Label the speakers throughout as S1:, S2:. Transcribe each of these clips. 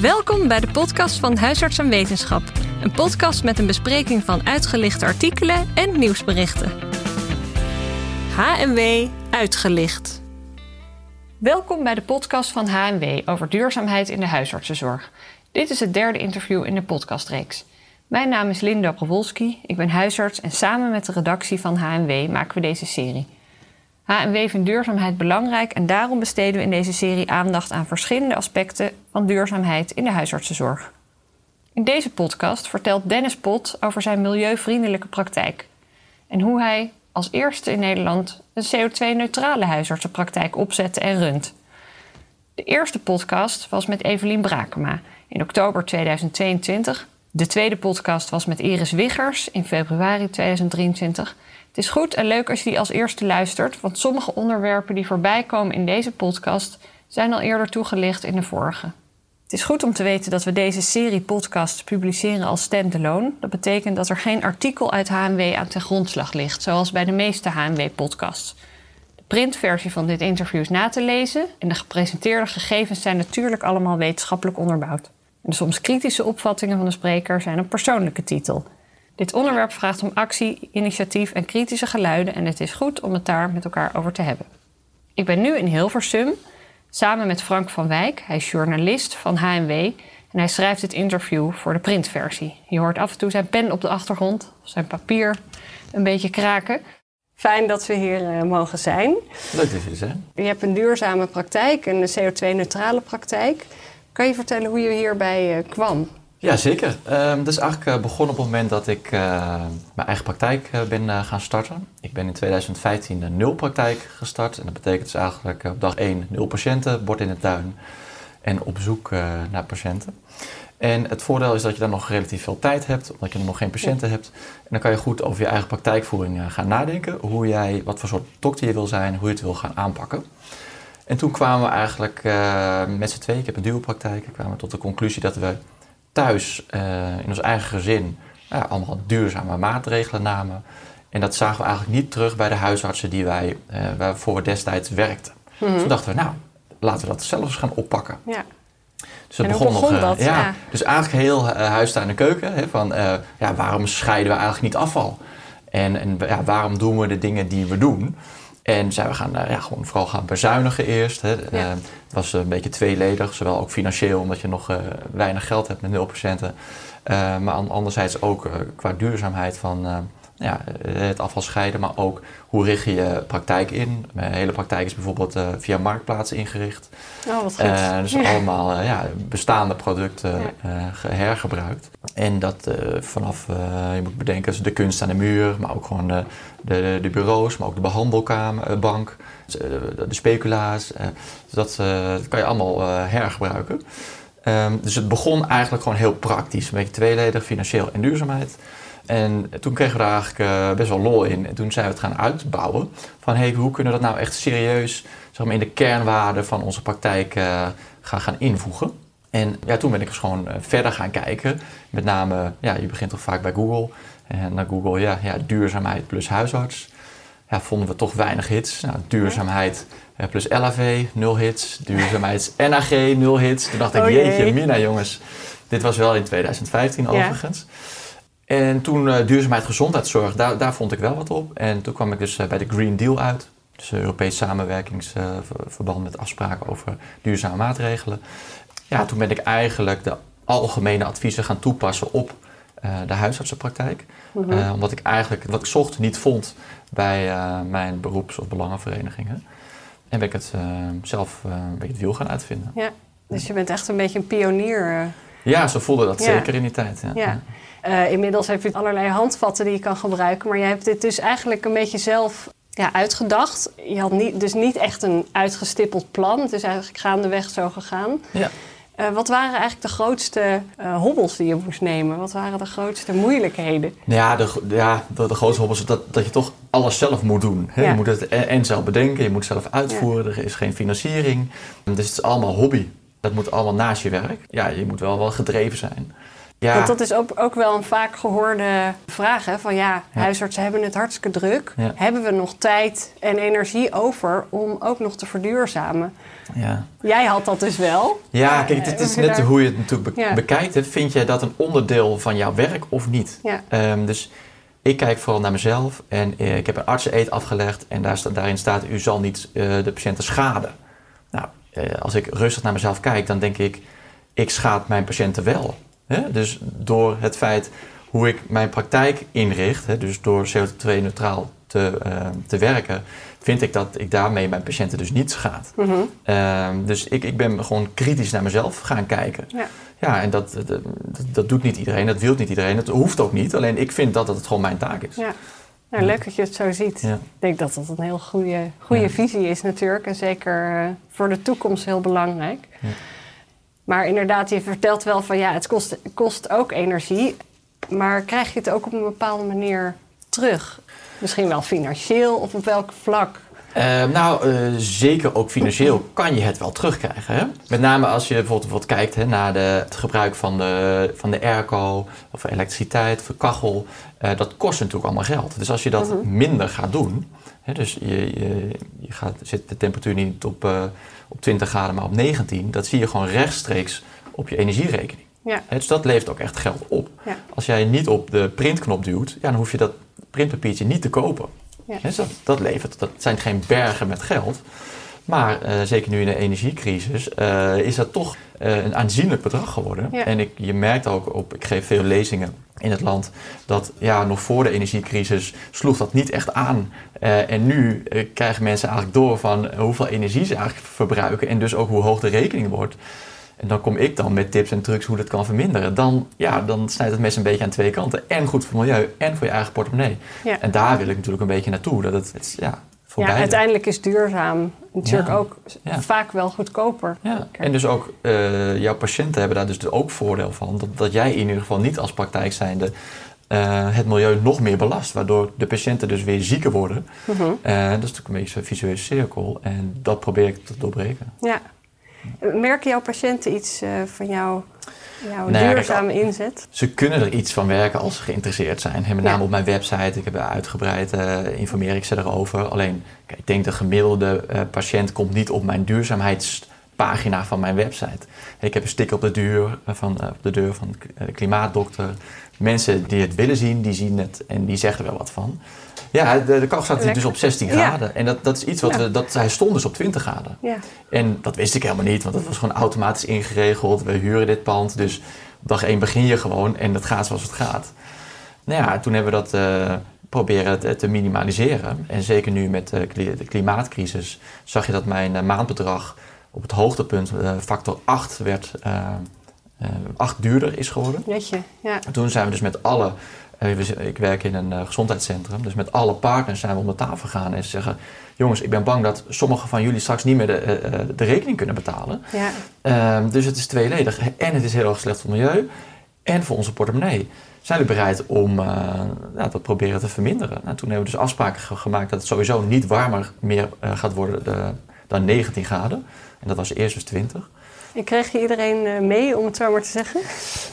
S1: Welkom bij de podcast van Huisarts en Wetenschap. Een podcast met een bespreking van uitgelichte artikelen en nieuwsberichten. HMW Uitgelicht. Welkom bij de podcast van HMW over duurzaamheid in de huisartsenzorg. Dit is het derde interview in de podcastreeks. Mijn naam is Linda Prowolski, ik ben huisarts en samen met de redactie van HMW maken we deze serie. HMW vindt duurzaamheid belangrijk en daarom besteden we in deze serie aandacht aan verschillende aspecten van duurzaamheid in de huisartsenzorg. In deze podcast vertelt Dennis Pot over zijn milieuvriendelijke praktijk en hoe hij als eerste in Nederland een CO2-neutrale huisartsenpraktijk opzette en runt. De eerste podcast was met Evelien Brakema in oktober 2022. De tweede podcast was met Iris Wiggers in februari 2023. Het is goed en leuk als je die als eerste luistert, want sommige onderwerpen die voorbij komen in deze podcast zijn al eerder toegelicht in de vorige. Het is goed om te weten dat we deze serie podcasts publiceren als standalone. Dat betekent dat er geen artikel uit HMW aan ten grondslag ligt, zoals bij de meeste HMW-podcasts. De printversie van dit interview is na te lezen en de gepresenteerde gegevens zijn natuurlijk allemaal wetenschappelijk onderbouwd. En de soms kritische opvattingen van de spreker zijn een persoonlijke titel. Dit onderwerp vraagt om actie, initiatief en kritische geluiden en het is goed om het daar met elkaar over te hebben. Ik ben nu in Hilversum samen met Frank van Wijk. Hij is journalist van HMW en hij schrijft dit interview voor de printversie. Je hoort af en toe zijn pen op de achtergrond, zijn papier een beetje kraken. Fijn dat we hier uh, mogen zijn.
S2: Leuk dat je zijn.
S1: Je hebt een duurzame praktijk, een CO2-neutrale praktijk. Kan je vertellen hoe je hierbij uh, kwam?
S2: Ja, zeker. Um, dat is eigenlijk uh, begonnen op het moment dat ik uh, mijn eigen praktijk uh, ben gaan starten. Ik ben in 2015 een nulpraktijk gestart. En dat betekent dus eigenlijk op dag 1 nul patiënten, bord in de tuin en op zoek naar patiënten. En het voordeel is dat je dan nog relatief veel tijd hebt, omdat je nog geen patiënten hebt. En dan kan je goed over je eigen praktijkvoering gaan nadenken. Hoe jij, wat voor soort dokter je wil zijn, hoe je het wil gaan aanpakken. En toen kwamen we eigenlijk met z'n tweeën, ik heb een duopraktijk, kwamen we tot de conclusie dat we thuis uh, in ons eigen gezin allemaal duurzame maatregelen namen. En dat zagen we eigenlijk niet terug bij de huisartsen die wij, uh, waarvoor we destijds werkten. Mm -hmm. Toen dachten we, nou, laten we dat zelf eens gaan oppakken.
S1: Ja.
S2: Dus dat begon,
S1: begon
S2: nog.
S1: dat?
S2: ja,
S1: Ja.
S2: Dus eigenlijk heel uh, huistuin en keuken. Hè, van, ja, waarom scheiden we eigenlijk niet afval? En, en ja, waarom doen we de dingen die we doen? En zijn we gaan ja, gewoon vooral gaan bezuinigen eerst. Hè.
S1: Ja.
S2: Uh, het was een beetje tweeledig, zowel ook financieel, omdat je nog uh, weinig geld hebt met 0%. Uh, maar anderzijds ook qua duurzaamheid van ja, het afval scheiden, maar ook hoe richt je je praktijk in. Mijn hele praktijk is bijvoorbeeld via marktplaatsen ingericht.
S1: Oh, wat goed.
S2: dus allemaal ja, bestaande producten ja. hergebruikt. En dat vanaf, je moet bedenken, de kunst aan de muur, maar ook gewoon de, de, de bureaus, maar ook de behandelbank, de speculaas. Dat, dat kan je allemaal hergebruiken. Um, dus het begon eigenlijk gewoon heel praktisch. Een beetje tweeledig, financieel en duurzaamheid. En toen kregen we daar eigenlijk uh, best wel lol in. En toen zijn we het gaan uitbouwen. Van hey, hoe kunnen we dat nou echt serieus zeg maar, in de kernwaarden van onze praktijk uh, gaan, gaan invoegen. En ja, toen ben ik dus gewoon uh, verder gaan kijken. Met name, ja, je begint toch vaak bij Google. En naar Google, ja, ja duurzaamheid plus huisarts. Ja, vonden we toch weinig hits. Nou, duurzaamheid plus LAV, nul hits. Duurzaamheids NAG, nul hits. Toen dacht ik,
S1: Oh,
S2: jeetje,
S1: jee.
S2: mina jongens. Dit was wel in 2015
S1: Ja.
S2: overigens. En toen uh, duurzaamheid gezondheidszorg, daar, daar vond ik wel wat op. En toen kwam ik dus uh, bij de Green Deal uit. Dus een Europees samenwerkingsverband met afspraken over duurzame maatregelen. Ja, toen ben ik eigenlijk de algemene adviezen gaan toepassen op de huisartsenpraktijk.
S1: Mhm.
S2: Omdat ik eigenlijk wat ik zocht niet vond bij mijn beroeps- of belangenverenigingen. En ben ik het zelf een beetje het wiel gaan uitvinden.
S1: Ja, dus je bent echt een beetje een pionier.
S2: Ja, zo voelde dat zeker in die tijd. Ja.
S1: Eh, inmiddels heb je allerlei handvatten die je kan gebruiken, maar je hebt dit dus eigenlijk een beetje zelf ja, uitgedacht. Je had niet, dus niet echt een uitgestippeld plan. Het is eigenlijk gaandeweg zo gegaan.
S2: Ja.
S1: Eh, wat waren eigenlijk de grootste eh, hobbels die je moest nemen? Wat waren de grootste moeilijkheden?
S2: Ja, de, ja, de, de grootste hobbel is dat, dat je toch alles zelf moet doen. Hè?
S1: Ja.
S2: Je moet het en, en zelf bedenken, je moet het zelf uitvoeren, er is geen financiering. Dus het is allemaal hobby. Dat moet allemaal naast je werk. Ja, je moet wel wel gedreven zijn.
S1: Ja. Want dat is ook, ook wel een vaak gehoorde vraag. Hè? Van ja, huisartsen hebben het hartstikke druk. Hebben we nog tijd en energie over om ook nog te verduurzamen? Ja. Jij had dat dus wel.
S2: Ja, kijk, het is net hoe je het natuurlijk bekijkt. Vind jij dat een onderdeel van jouw werk of niet? Um, dus ik kijk vooral naar mezelf en uh, ik heb een artseneed afgelegd en daar daarin staat: u zal niet uh, de patiënten schaden. Uh, als ik rustig naar mezelf kijk, dan denk ik: ik schaad mijn patiënten wel. Hè? Dus door het feit hoe ik mijn praktijk inricht, hè, dus door CO2-neutraal te, te werken, vind ik dat ik daarmee mijn patiënten dus niet schaad. Mm -hmm. dus ik, ik ben gewoon kritisch naar mezelf gaan kijken. Ja. Ja, en dat, dat, dat, doet niet iedereen, dat wil niet iedereen, dat hoeft ook niet. Alleen ik vind dat het gewoon mijn taak is.
S1: Ja. Nou, leuk dat je het zo ziet. Ik denk dat dat een heel goede, goede visie is natuurlijk. En zeker uh, voor de toekomst heel belangrijk. Maar inderdaad, je vertelt wel van ja, het kost, kost ook energie. Maar krijg je het ook op een bepaalde manier terug? Misschien wel financieel of op welk vlak?
S2: Ehm, nou, uh, zeker ook financieel kan je het wel terugkrijgen. Hè? Met name als je bijvoorbeeld, kijkt hè, naar de, het gebruik van de, van de airco of elektriciteit of kachel. Uh, dat kost natuurlijk allemaal geld. Dus als je dat mhm. minder gaat doen, hè, dus je, je, je gaat, zet de temperatuur niet op, uh, op 20 graden, maar op 19, dat zie je gewoon rechtstreeks op je energierekening. Ja. Dus dat levert ook echt geld op. Ja. Als jij niet op de printknop duwt, ja, dan hoef je dat printpapiertje niet te kopen. Ja. dat, dat, levert, dat zijn geen bergen met geld. Maar uh, zeker nu in de energiecrisis uh, is dat toch uh, een aanzienlijk bedrag geworden. En ik, je merkt ook op, ik geef veel lezingen in het land, dat ja, nog voor de energiecrisis sloeg dat niet echt aan. en nu krijgen mensen eigenlijk door van hoeveel energie ze eigenlijk verbruiken en dus ook hoe hoog de rekening wordt. En dan kom ik dan met tips en trucs hoe dat kan verminderen. Dan, ja, dan snijdt het mes een beetje aan twee kanten. En goed voor het milieu en voor je eigen portemonnee. Ja. En daar wil ik natuurlijk een beetje naartoe. Dat het, het ja,
S1: voor ja, uiteindelijk is duurzaam natuurlijk ook vaak wel goedkoper.
S2: Ja. En dus ook uh, jouw patiënten hebben daar dus ook voordeel van. Dat, dat jij in ieder geval niet als praktijk zijnde uh, het milieu nog meer belast. Waardoor de patiënten dus weer zieker worden. Uh, dat is natuurlijk een beetje een visuele cirkel. En dat probeer ik te doorbreken.
S1: Ja. Merken jouw patiënten iets uh, van jouw, jouw nou duurzame inzet?
S2: Ze kunnen er iets van werken als ze geïnteresseerd zijn. met name op mijn website. Ik heb uitgebreid uh, informeer ik ze erover. Alleen, kijk, ik denk de gemiddelde uh, patiënt komt niet op mijn duurzaamheidspagina van mijn website. Ik heb een sticker op de deur van, op de, deur van de klimaatdokter. Mensen die het willen zien, die zien het en die zeggen er wel wat van. Ja, de, de kachel staat dus op 16 graden. En dat, dat is iets wat we, dat, hij stond dus op 20 graden. Ja. En dat wist ik helemaal niet, want dat was gewoon automatisch ingeregeld. We huren dit pand, dus op dag 1 begin je gewoon en dat gaat zoals het gaat. Nou ja, toen hebben we dat uh, proberen te, te, minimaliseren. En zeker nu met de, de klimaatcrisis zag je dat mijn uh, maandbedrag op het hoogtepunt uh, factor 8 werd... 8 duurder is geworden.
S1: Netje, ja.
S2: Toen zijn we dus met alle ik werk in een eh, gezondheidscentrum, dus met alle partners zijn we om de tafel gegaan en zeggen: Jongens, ik ben bang dat sommigen van jullie straks niet meer de, eh, eh, de rekening kunnen betalen. Ja. Ehm, dus het is tweeledig. En het is heel erg slecht voor het milieu en voor onze portemonnee. Zijn we bereid om nou, dat proberen te verminderen? Nou, toen hebben we dus afspraken gemaakt dat het sowieso niet warmer meer gaat worden dan 19 graden. En dat was eerst dus 20.
S1: En kreeg je iedereen eh, mee, om het zo maar te zeggen?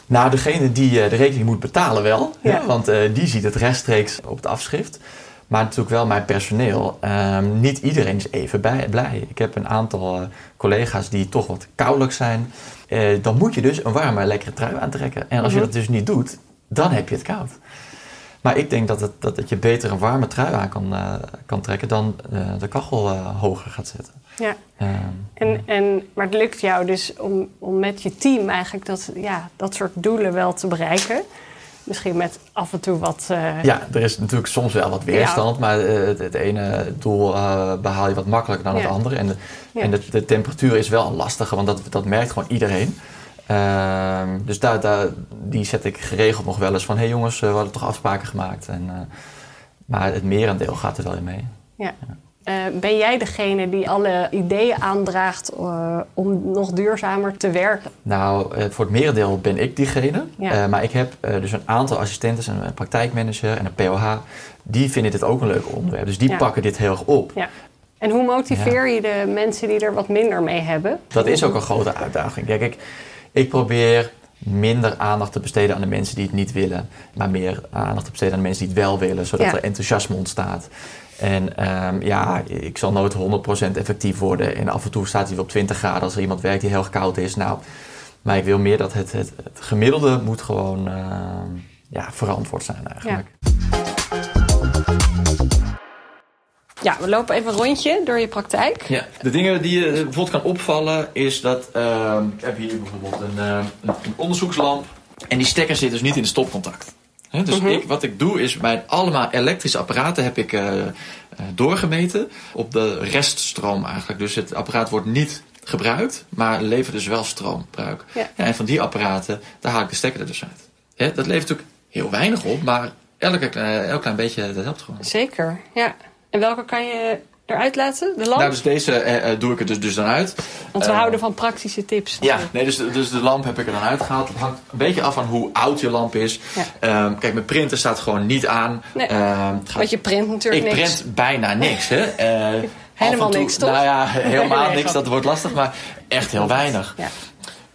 S2: Nou, degene die eh, de rekening moet betalen wel. Ja. want eh, die ziet het rechtstreeks op het afschrift. Maar natuurlijk wel mijn personeel. Ehm, niet iedereen is even bij, blij. Ik heb een aantal collega's die toch wat koudelijk zijn. dan moet je dus een warme, lekkere trui aantrekken. En als je mhm. dat dus niet doet, dan heb je het koud. Maar ik denk dat, het, dat, dat je beter een warme trui aan kan, kan trekken dan de kachel hoger gaat zetten. Ja.
S1: Ehm, en, en, maar het lukt jou dus om, om met je team eigenlijk dat, ja, dat soort doelen wel te bereiken. Misschien met af en toe wat.
S2: Uh... Ja, er is natuurlijk soms wel wat weerstand, maar uh, het, het, ene doel uh, behaal je wat makkelijker dan het andere. En, de, en de, de, temperatuur is wel lastige, want dat, dat merkt gewoon iedereen. Ehm, dus daar, daar, die zet ik geregeld nog wel eens van: hé hey jongens, we hadden toch afspraken gemaakt. En, maar het merendeel gaat er wel in mee.
S1: ja. Uh, ben jij degene die alle ideeën aandraagt uh, om nog duurzamer te werken?
S2: Nou, uh, voor het merendeel ben ik diegene. Ja. maar ik heb dus een aantal assistenten, een praktijkmanager en een POH. Die vinden dit ook een leuk onderwerp. Dus die ja. pakken dit heel erg op. Ja.
S1: En hoe motiveer je de mensen die er wat minder mee hebben?
S2: Dat is ook een grote uitdaging. Kijk, ik, ik probeer minder aandacht te besteden aan de mensen die het niet willen, maar meer aandacht te besteden aan de mensen die het wel willen, zodat er enthousiasme ontstaat. En ehm, ja, ik zal nooit 100% effectief worden. En af en toe staat hij op 20 graden als er iemand werkt die heel koud is. Nou, maar ik wil meer dat het, het, het gemiddelde moet gewoon ehm, ja, verantwoord zijn eigenlijk.
S1: Ja. we lopen even een rondje door je praktijk.
S2: Ja, de dingen die je bijvoorbeeld kan opvallen is dat... Uh, ik heb hier bijvoorbeeld een, uh, een, onderzoekslamp. En die stekker zit dus niet in de stopcontact. Dus mhm. ik, wat ik doe is bij allemaal elektrische apparaten heb ik uh, doorgemeten op de reststroom eigenlijk. Dus het apparaat wordt niet gebruikt, maar levert dus wel stroombruik. Ja. en van die apparaten, daar haal ik de stekker er dus uit. dat levert natuurlijk heel weinig op, maar elke, elk klein beetje, dat helpt gewoon.
S1: Zeker, ja. En welke kan je eruit laten? De lamp?
S2: Nou, dus deze eh, eh doe ik er dus, dus dan uit.
S1: Want we uh, houden van praktische tips.
S2: Ja, nee, dus, dus de lamp heb ik er dan uitgehaald. Het hangt een beetje af van hoe oud je lamp is. Ja. Um, kijk, mijn printer staat gewoon niet aan.
S1: Nee, um, Want je print natuurlijk
S2: ik
S1: niks.
S2: Ik print bijna niks, hè. Uh,
S1: Helemaal niks, toch?
S2: Nou ja, helemaal niks. Dat wordt lastig, maar echt heel weinig. Ja.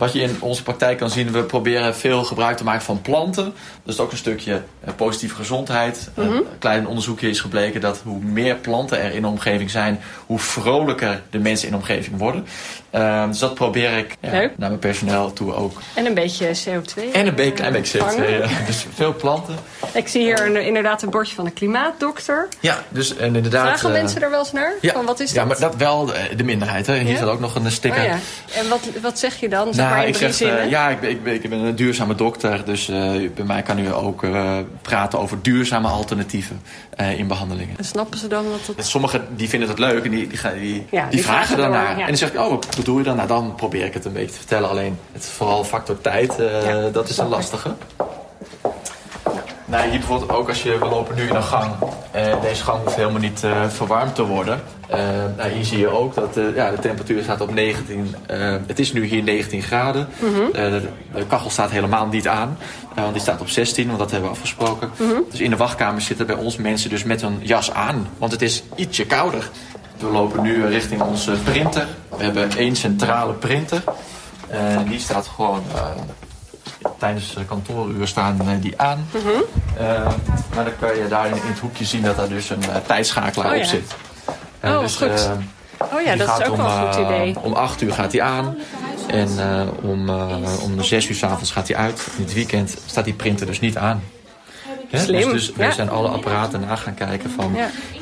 S2: Wat je in onze praktijk kan zien, we proberen veel gebruik te maken van planten. Dus ook een stukje eh, positieve gezondheid. Mm Een klein onderzoekje is gebleken dat hoe meer planten er in de omgeving zijn, hoe vrolijker de mensen in de omgeving worden. Uh, dus dat probeer ik ja, naar mijn personeel toe ook.
S1: En een beetje CO2.
S2: En een beetje, klein beetje CO2, ja. Dus veel planten.
S1: Ik zie hier een, inderdaad een bordje van een klimaatdokter.
S2: Ja, dus en inderdaad...
S1: Vragen uh, mensen er wel eens naar?
S2: Ja,
S1: van wat is dat?
S2: Ja, maar dat wel de minderheid. Hè. Hier staat ook nog een sticker. Oh,
S1: ja. En wat, wat zeg je dan? Zeg nou,
S2: ik zeg, uh, ja, ik, ik, ik, ben een duurzame dokter. Dus bij mij kan u ook praten over duurzame alternatieven in behandelingen.
S1: En snappen ze dan wat dat...
S2: Sommigen die vinden het leuk en die, die, die, die, die vragen daarnaar. En dan zeg ik, oh, wat doe je dan? Nou, dan probeer ik het een beetje te vertellen. Alleen, het vooral factor tijd, uh, dat is een lastige. Nou, hier bijvoorbeeld ook als je, we lopen nu in een gang. Uh, deze gang hoeft helemaal niet uh, verwarmd te worden. Uh, nou, hier zie je ook dat ja, de temperatuur staat op 19. het is nu hier 19 graden. Mm -hmm. de, de, kachel staat helemaal niet aan. want die staat op 16, want dat hebben we afgesproken. Mm -hmm. Dus in de wachtkamer zitten bij ons mensen dus met een jas aan. Want het is ietsje kouder. We lopen nu richting onze printer. We hebben één centrale printer. En die staat gewoon tijdens de kantooruur staan die aan. Mm -hmm. uh, maar dan kan je daar in, het hoekje zien dat daar dus een uh, tijdschakelaar
S1: oh,
S2: op zit.
S1: Uh, oh, dus, goed. oh ja, dat is ook
S2: om,
S1: wel een goed idee.
S2: om 8 uur gaat hij aan. En om, om 6 uur s avonds gaat hij uit. In het weekend staat die printer dus niet aan.
S1: Slim.
S2: Dus, dus we zijn alle apparaten na gaan kijken van...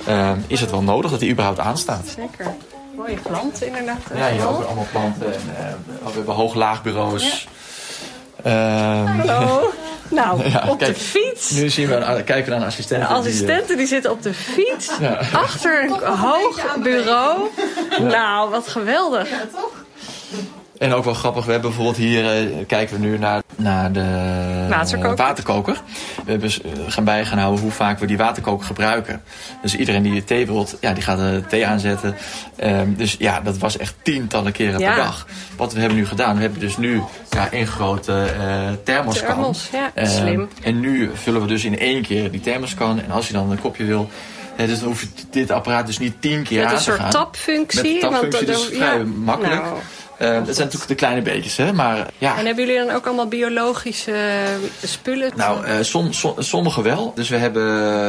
S2: Ja. is het wel nodig dat hij überhaupt aanstaat?
S1: Zeker. Mooie planten inderdaad.
S2: Ja, hier ook allemaal planten. En, we hebben hoog-laagbureaus.
S1: Uh, Hallo. Nou, op de fiets.
S2: Nu zien we, kijken we naar een assistent.
S1: De assistenten die zitten op de fiets. Ja. Achter een hoog bureau. Nou, wat geweldig. Ja, toch?
S2: En ook wel grappig, we hebben bijvoorbeeld hier, uh, kijken we nu naar, naar de
S1: waterkoker.
S2: waterkoker. We hebben uh, gaan bij gaan houden hoe vaak we die waterkoker gebruiken. Dus iedereen die thee wilt, ja, die gaat de thee aanzetten. Um, dus ja, dat was echt tientallen keren ja. per dag. Wat we hebben nu gedaan, we hebben dus nu ja, één grote uh, thermoskan.
S1: Thermos, ja, uh, slim.
S2: En nu vullen we dus in één keer die thermoskan. En als je dan een kopje wil, dus dan hoef je dit apparaat dus niet tien keer
S1: Met
S2: aan te gaan.
S1: Met een soort tapfunctie.
S2: Met tapfunctie,
S1: want
S2: dat is vrij makkelijk. Nou. Uh, dat zijn natuurlijk de kleine beetjes, hè? Maar, ja.
S1: En hebben jullie dan ook allemaal biologische spullen?
S2: Nou, uh, som, som, sommige wel. Dus we hebben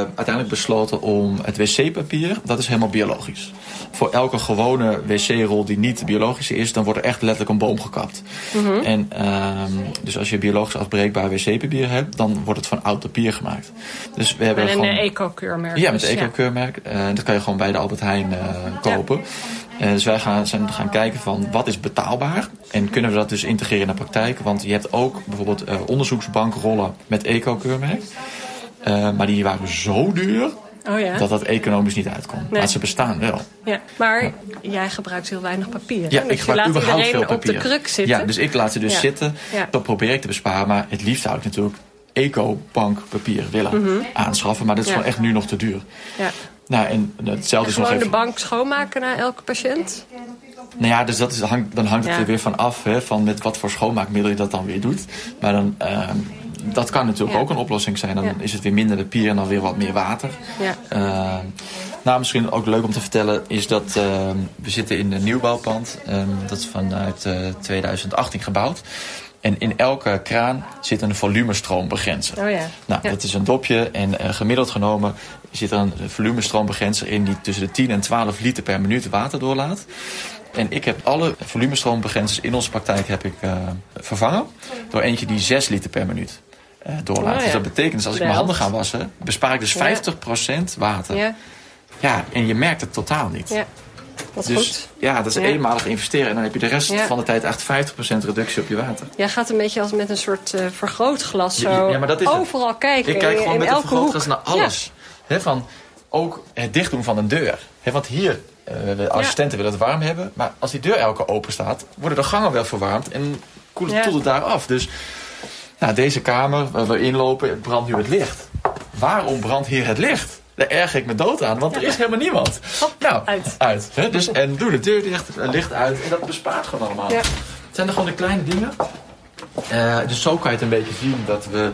S2: uiteindelijk besloten om het wc-papier, dat is helemaal biologisch. Voor elke gewone wc-rol die niet biologisch is, dan wordt er echt letterlijk een boom gekapt. -hmm. En uh, dus als je biologisch afbreekbaar wc-papier hebt, dan wordt het van oud papier gemaakt. Dus we hebben
S1: met een eco-keurmerk.
S2: Ja, met een eco-keurmerk. Ja. dat kan je gewoon bij de Albert Heijn kopen. Ja. Uh, dus wij gaan, zijn gaan kijken van wat is betaalbaar en kunnen we dat dus integreren in de praktijk. Want je hebt ook bijvoorbeeld uh, onderzoeksbankrollen met eco-keurmerk. Uh, maar die waren zo duur
S1: oh ja.
S2: dat dat economisch niet uitkomt. Nee. Maar ze bestaan wel.
S1: Ja, maar ja. jij gebruikt heel weinig papier.
S2: Ja,
S1: dus
S2: ik gebruik überhaupt veel papier.
S1: op de kruk zitten.
S2: Ja, dus ik laat ze dus zitten. Dat probeer ik te besparen. Maar het liefst zou ik natuurlijk eco-bankpapier willen mm -hmm. aanschaffen. Maar dat is gewoon echt nu nog te duur. Nou, en hetzelfde
S1: en
S2: is nog even...
S1: de bank schoonmaken na elke patiënt?
S2: Nou ja, dus dat is, hang, dan hangt het ja. er weer van af, hè, van met wat voor schoonmaakmiddel je dat dan weer doet. Maar dan, uh, dat kan natuurlijk ja. ook een oplossing zijn. Dan ja. is het weer minder papier en dan weer wat meer water. Uh, nou, misschien ook leuk om te vertellen is dat uh, we zitten in een nieuwbouwpand. dat is vanuit 2018 gebouwd. En in elke kraan zit een volumestroombegrenzer.
S1: Oh ja.
S2: Nou, dat is een dopje en uh, gemiddeld genomen zit er een volumestroombegrenzer in die tussen de 10 en 12 liter per minuut water doorlaat. En ik heb alle volumestroombegrenzen in onze praktijk heb ik, uh, vervangen door eentje die 6 liter per minuut uh, doorlaat. Oh, ja. Dus dat betekent dus als ik mijn handen ga wassen, bespaar ik dus ja. 50% water. Ja. ja, en je merkt het totaal niet.
S1: Ja. Dat
S2: dus
S1: goed.
S2: ja, dat is eenmalig investeren. En dan heb je de rest van de tijd echt 50% reductie op je water.
S1: Jij gaat een beetje als met een soort uh, vergrootglas zo ja, maar dat is overal
S2: het.
S1: kijken.
S2: Ik kijk gewoon
S1: in
S2: met een vergrootglas naar alles. He, van ook het dicht doen van een deur. He, want hier, uh, de assistenten willen het warm hebben. Maar als die deur elke open staat, worden de gangen wel verwarmd. En koelt het, het daar af. Dus nou, deze kamer waar we inlopen, brandt nu het licht. Waarom brandt hier het licht? Daar erger ik me dood aan, want er is helemaal niemand.
S1: Hop, nou, uit.
S2: uit? Dus, en doe de deur dicht, licht uit. En dat bespaart gewoon allemaal. Ja. Het zijn er gewoon de kleine dingen. Uh, dus zo kan je het een beetje zien dat we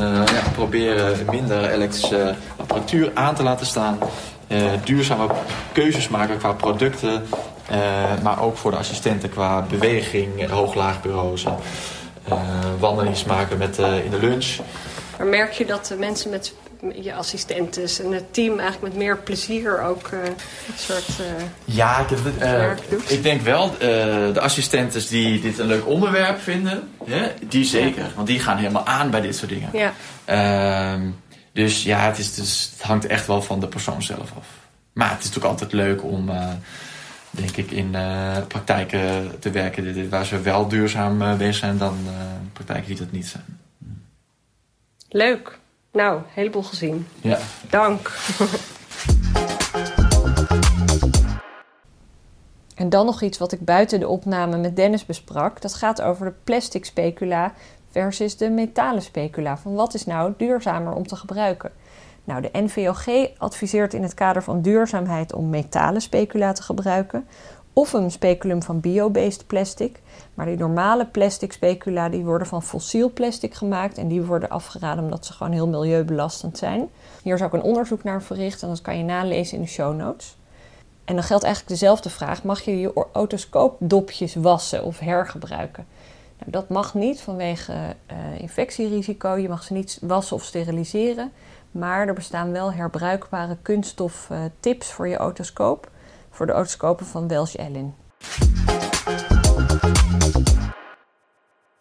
S2: ja, proberen minder elektrische apparatuur aan te laten staan. Uh, duurzame keuzes maken qua producten. maar ook voor de assistenten qua beweging, hoog-laagbureaus. wandelings maken met, in de lunch.
S1: Maar merk je dat de mensen met je assistenten en het team eigenlijk met meer plezier ook uh, een soort uh,
S2: Ja, ik, uh, ik, denk wel, de assistenten die dit een leuk onderwerp vinden, hè, die zeker. Ja. Want die gaan helemaal aan bij dit soort dingen.
S1: Ja.
S2: Ehm, dus ja, het, is dus, het hangt echt wel van de persoon zelf af. Maar het is natuurlijk altijd leuk om, denk ik, in praktijken te werken waar ze wel duurzaam bezig zijn dan praktijken die dat niet zijn.
S1: Leuk. Nou, een heleboel gezien.
S2: Ja.
S1: Dank. En dan nog iets wat ik buiten de opname met Dennis besprak. Dat gaat over de plastic specula versus de metalen specula. Van wat is nou duurzamer om te gebruiken? Nou, de NVOG adviseert in het kader van duurzaamheid om metalen specula te gebruiken of een speculum van biobased plastic. Maar die normale plastic specula die worden van fossiel plastic gemaakt en die worden afgeraden omdat ze gewoon heel milieubelastend zijn. Hier is ook een onderzoek naar verricht en dat kan je nalezen in de show notes. En dan geldt eigenlijk dezelfde vraag: mag je je otoscoopdopjes wassen of hergebruiken? Nou, dat mag niet vanwege uh, infectierisico. Je mag ze niet wassen of steriliseren. Maar er bestaan wel herbruikbare kunststof uh, tips voor je otoscoop voor de otoscopen van Welsh Ellen.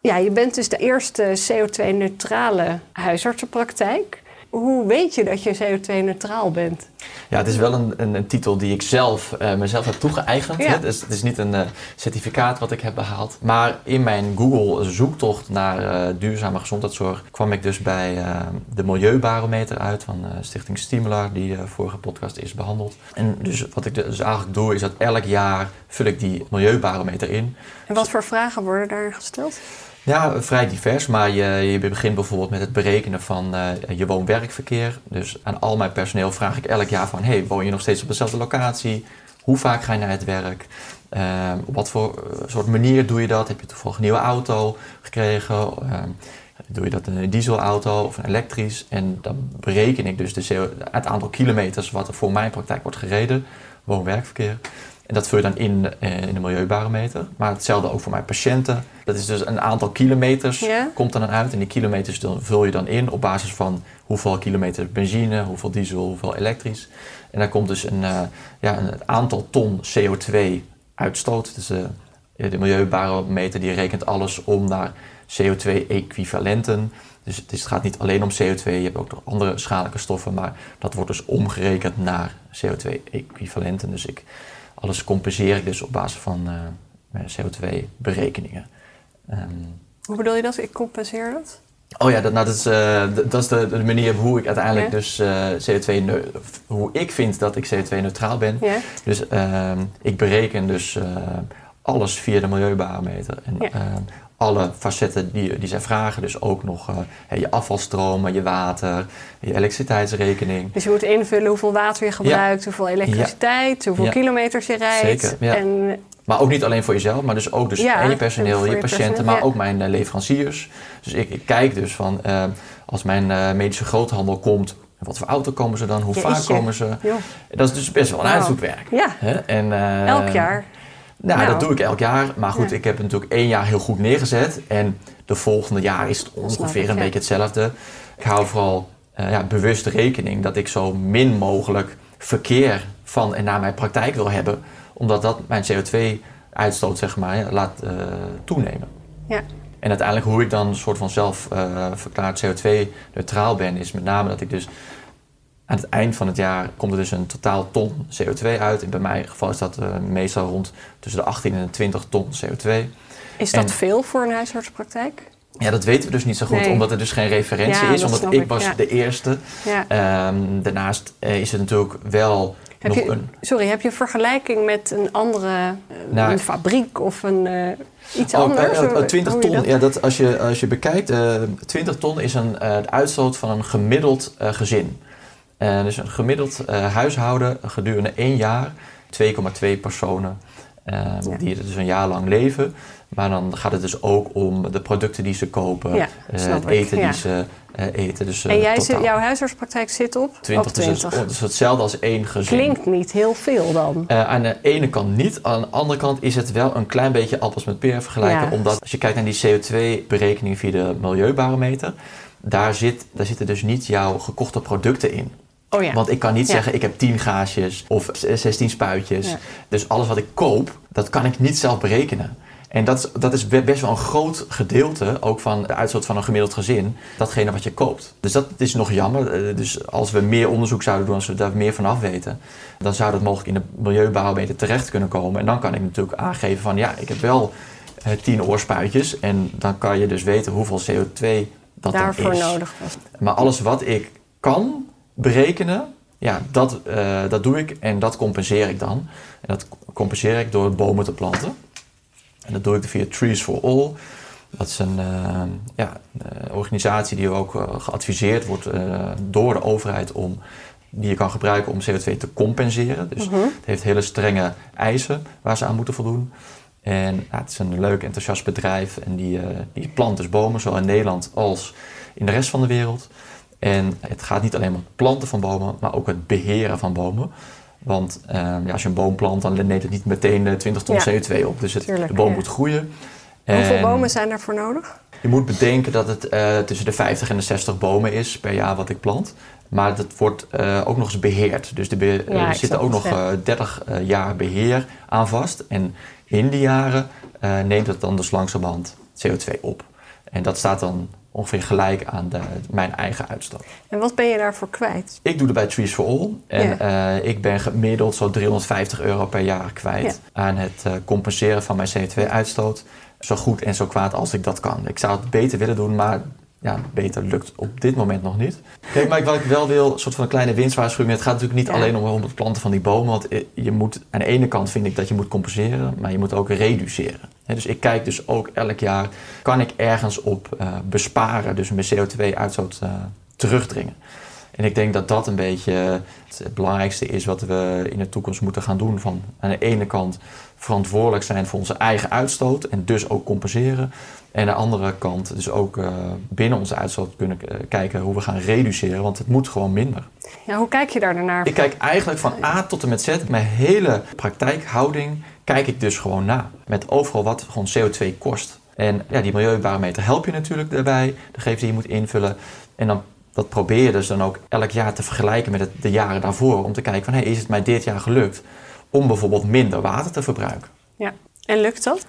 S1: Ja, je bent dus de eerste CO2-neutrale huisartsenpraktijk. Hoe weet je dat je CO2-neutraal bent?
S2: Ja, het is wel een, een, een titel die ik zelf uh, mezelf heb toegeëigend. Ja. Dus het is niet een uh, certificaat wat ik heb behaald. Maar in mijn Google zoektocht naar uh, duurzame gezondheidszorg kwam ik dus bij de Milieubarometer uit van Stichting Stimula, die vorige podcast is behandeld. En dus wat ik dus eigenlijk doe, is dat elk jaar vul ik die Milieubarometer in.
S1: En wat voor vragen worden daar gesteld?
S2: Ja, vrij divers. Maar je, je begint bijvoorbeeld met het berekenen van uh, je woon-werkverkeer. Dus aan al mijn personeel vraag ik elk jaar van... hey, woon je nog steeds op dezelfde locatie? Hoe vaak ga je naar het werk? Uh, op wat voor eh, soort manier doe je dat? Heb je toevallig een nieuwe auto gekregen? Uh, doe je dat in een dieselauto of een elektrisch? En dan bereken ik dus de het aantal kilometers wat er voor mijn praktijk wordt gereden. Woon-werkverkeer. En dat vul je dan in, eh, in de milieubarometer. Maar hetzelfde ook voor mijn patiënten. Dat is dus een aantal kilometers komt dan uit. En die kilometers dan vul je dan in op basis van hoeveel kilometer benzine, hoeveel diesel, hoeveel elektrisch. En daar komt dus een, uh, ja, een aantal ton CO2 uitstoot. Dus uh, de milieubarometer die rekent alles om naar CO2-equivalenten. Dus het, is, het, gaat niet alleen om CO2, je hebt ook nog andere schadelijke stoffen, maar dat wordt dus omgerekend naar CO2-equivalenten. Dus ik alles compenseer ik dus op basis van uh, CO2-berekeningen.
S1: Um, ehm, hoe bedoel je dat? Ik compenseer dat?
S2: Oh ja, dat, nou, dat is, uh, dat is de, de, manier hoe ik uiteindelijk dus uh, CO2, hoe ik vind dat ik CO2-neutraal ben. Dus uh, ik bereken dus alles via de milieubarometer. En ja. Alle facetten die, die zij vragen. Dus ook nog uh, je afvalstromen, je water, je elektriciteitsrekening.
S1: Dus je moet invullen hoeveel water je gebruikt, hoeveel elektriciteit, hoeveel kilometers je rijdt.
S2: Zeker, en, maar ook niet alleen voor jezelf, maar dus ook dus en je personeel, je, patiënten, maar ook mijn uh, leveranciers. Dus ik, ik, kijk dus van uh, als mijn medische groothandel komt, wat voor auto komen ze dan? Hoe vaak komen ze? Dat is dus best wel een wow. uitzoekwerk.
S1: Ja. En, Elk jaar.
S2: Nou, dat nou. doe ik elk jaar. Maar goed, ik heb het natuurlijk één jaar heel goed neergezet. En de volgende jaar is het ongeveer een beetje hetzelfde. Ik hou vooral uh, ja, bewust rekening dat ik zo min mogelijk verkeer van en naar mijn praktijk wil hebben. Omdat dat mijn CO2-uitstoot zeg maar, laat uh, toenemen. Ja. En uiteindelijk hoe ik dan een soort van zelf uh, verklaard CO2-neutraal ben, is met name dat ik dus aan het eind van het jaar komt er dus een totaal ton CO2 uit. En bij mijn geval is dat uh, meestal rond tussen de 18 en de 20 ton CO2.
S1: Is dat veel voor een huisartspraktijk?
S2: Ja, dat weten we dus niet zo goed, omdat er dus geen referentie is. Omdat ik was de eerste. Ja. Um, daarnaast uh, is het natuurlijk wel
S1: heb nog je, een... Sorry, heb je vergelijking met een andere uh, nou, een fabriek of een, uh, iets oh, anders?
S2: Uh, 20 ton, dat? ja, dat, als, je, als je bekijkt, 20 ton is een, de uitstoot van een gemiddeld gezin. Dus een gemiddeld huishouden gedurende één jaar, 2,2 personen. Ehm, die dus een jaar lang leven. Maar dan gaat het dus ook om de producten die ze kopen, ja, uh, het eten die ze eten. Dus,
S1: en jij zit, jouw huisartspraktijk zit op
S2: 20, op 20. Dus, dus hetzelfde als één gezin.
S1: Klinkt niet heel veel dan.
S2: aan de ene kant niet. Aan de andere kant is het wel een klein beetje appels met peer vergelijken. Omdat als je kijkt naar die CO2-berekening via de milieubarometer... Daar, zit, daar zitten dus niet jouw gekochte producten in. Oh ja. Want ik kan niet zeggen, ik heb 10 gaasjes of 16 spuitjes. Ja. Dus alles wat ik koop, dat kan ik niet zelf berekenen. En dat, dat is best wel een groot gedeelte ook van de uitstoot van een gemiddeld gezin. Datgene wat je koopt. Dus dat is nog jammer. Eh, dus als we meer onderzoek zouden doen, als we daar meer van af weten, dan zou dat mogelijk in de milieubarometer terecht kunnen komen. En dan kan ik natuurlijk aangeven van ja, ik heb wel eh, 10 oorspuitjes. En dan kan je dus weten hoeveel CO2 dat
S1: Daarvoor
S2: is.
S1: nodig was.
S2: Maar alles wat ik kan berekenen, ja, dat, uh, dat doe ik en dat compenseer ik dan. En dat compenseer ik door bomen te planten. En dat doe ik via Trees for All. Dat is een uh, ja, uh, organisatie die ook uh, geadviseerd wordt door de overheid om die je kan gebruiken om CO2 te compenseren. Dus mhm. het heeft hele strenge eisen waar ze aan moeten voldoen. En het is een leuk, enthousiast bedrijf en die, die plant dus bomen, zowel in Nederland als in de rest van de wereld. En het gaat niet alleen om het planten van bomen, maar ook het beheren van bomen. Want ehm, ja, als je een boom plant, dan neemt het niet meteen 20 ton CO2 op. Dus het, de boom moet groeien.
S1: Hoeveel bomen zijn daarvoor nodig?
S2: Je moet bedenken dat het uh, tussen de 50 en de 60 bomen is per jaar wat ik plant. Maar dat wordt uh, ook nog eens beheerd. Dus er ja, zitten ook nog uh, 30 jaar beheer aan vast. En in die jaren neemt het dan dus langzamerhand CO2 op. En dat staat dan ongeveer gelijk aan de, mijn eigen uitstoot.
S1: En wat ben je daarvoor kwijt?
S2: Ik doe er bij Trees for All. En uh, ik ben gemiddeld zo 350 euro per jaar kwijt aan het uh, compenseren van mijn CO2-uitstoot. Zo goed en zo kwaad als ik dat kan. Ik zou het beter willen doen, maar ja, beter lukt op dit moment nog niet. Kijk, maar wat ik wel wil, een soort van een kleine winstwaarschuwing. Het gaat natuurlijk niet alleen om, het planten van die bomen. Want je moet, aan de ene kant vind ik dat je moet compenseren, maar je moet ook reduceren. Dus ik kijk dus ook elk jaar, kan ik ergens op uh, besparen, dus mijn CO2-uitstoot uh, terugdringen. En ik denk dat dat een beetje het belangrijkste is wat we in de toekomst moeten gaan doen. Van aan de ene kant verantwoordelijk zijn voor onze eigen uitstoot en dus ook compenseren. En aan de andere kant dus ook uh, binnen onze uitstoot kunnen kijken hoe we gaan reduceren, want het moet gewoon minder.
S1: Ja, hoe kijk je daar naar?
S2: Ik kijk eigenlijk van A tot en met Z. Mijn hele praktijkhouding kijk ik dus gewoon na. Met overal wat gewoon CO2 kost. En ja, die milieubarometer help je natuurlijk daarbij. De gegevens die je moet invullen. En dan dat probeer je dus dan ook elk jaar te vergelijken met het, de jaren daarvoor. Om te kijken van, hey, is het mij dit jaar gelukt om bijvoorbeeld minder water te verbruiken?
S1: Ja, en lukt dat?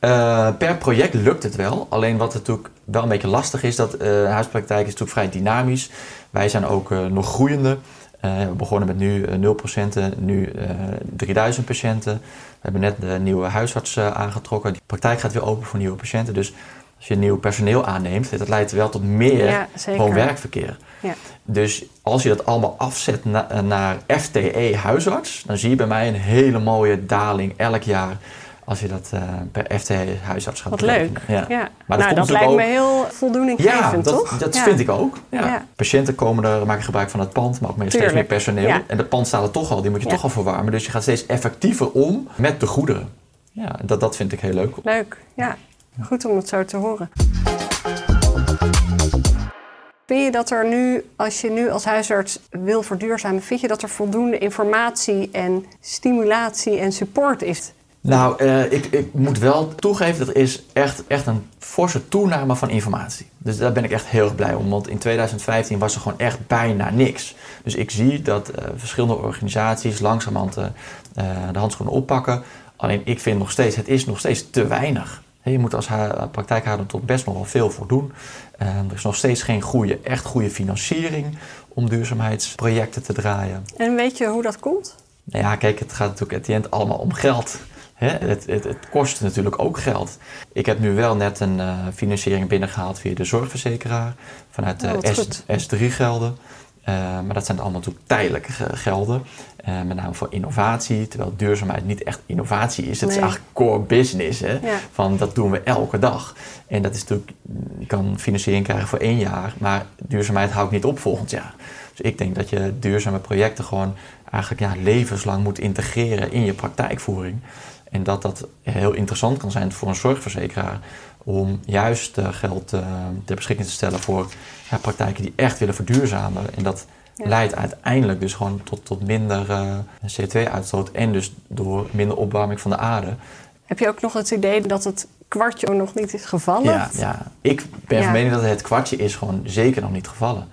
S2: Uh, per project lukt het wel. Alleen wat natuurlijk wel een beetje lastig is, dat uh, huispraktijk is natuurlijk vrij dynamisch. Wij zijn ook uh, nog groeiende. We begonnen met nu 0 patiënten, nu 3000 patiënten. We hebben net de nieuwe huisarts aangetrokken. De praktijk gaat weer open voor nieuwe patiënten. Dus als je nieuw personeel aanneemt, dat leidt wel tot meer ja, gewoon werkverkeer. Ja. Dus als je dat allemaal afzet naar FTE huisarts, dan zie je bij mij een hele mooie daling elk jaar als je dat uh, per FTE huisarts gaat
S1: Wat leuk. Ja. ja. Maar dat, nou, dat lijkt me heel voldoeninggevend,
S2: ja,
S1: dat, toch?
S2: dat vind ik ook. Ja. Patiënten komen er, maken gebruik van het pand, maar ook meer, steeds meer personeel. En de pand staat er toch al, die moet je toch al verwarmen. Dus je gaat steeds effectiever om met de goederen. Ja, dat, dat vind ik heel leuk.
S1: Leuk, ja. Goed om het zo te horen. Vind je dat er nu, als je nu als huisarts wil verduurzamen, vind je dat er voldoende informatie en stimulatie en support is
S2: Nou, uh, ik, ik, moet wel toegeven dat is echt, echt een forse toename van informatie. Dus daar ben ik echt heel erg blij om. Want in 2015 was er gewoon echt bijna niks. Dus ik zie dat uh, verschillende organisaties langzamerhand uh, de handschoenen oppakken. Alleen ik vind nog steeds, het is nog steeds te weinig. Je moet als praktijkhouder toch best nog wel veel voor doen. er is nog steeds geen goede, echt goede financiering om duurzaamheidsprojecten te draaien.
S1: En weet je hoe dat komt?
S2: Nou ja, kijk, het gaat natuurlijk at the end allemaal om geld. Het, het, het, kost natuurlijk ook geld. Ik heb nu wel net een uh, financiering binnengehaald via de zorgverzekeraar vanuit de oh, S3-gelden. Uh, maar dat zijn allemaal natuurlijk tijdelijke gelden. Uh, met name voor innovatie. Terwijl duurzaamheid niet echt innovatie is. Het is eigenlijk core business. Hè? Van dat doen we elke dag. En dat is natuurlijk, je kan financiering krijgen voor één jaar. Maar duurzaamheid houdt niet op volgend jaar. Dus ik denk dat je duurzame projecten gewoon eigenlijk ja, levenslang moet integreren in je praktijkvoering. En dat dat heel interessant kan zijn voor een zorgverzekeraar om juist uh, geld uh, ter beschikking te stellen voor ja, praktijken die echt willen verduurzamen. En dat leidt uiteindelijk dus gewoon tot, tot minder uh, CO2-uitstoot en dus door minder opwarming van de aarde.
S1: Heb je ook nog het idee dat het kwartje nog niet is gevallen?
S2: Ja, ja. ik ben van mening dat het kwartje is gewoon zeker nog niet gevallen.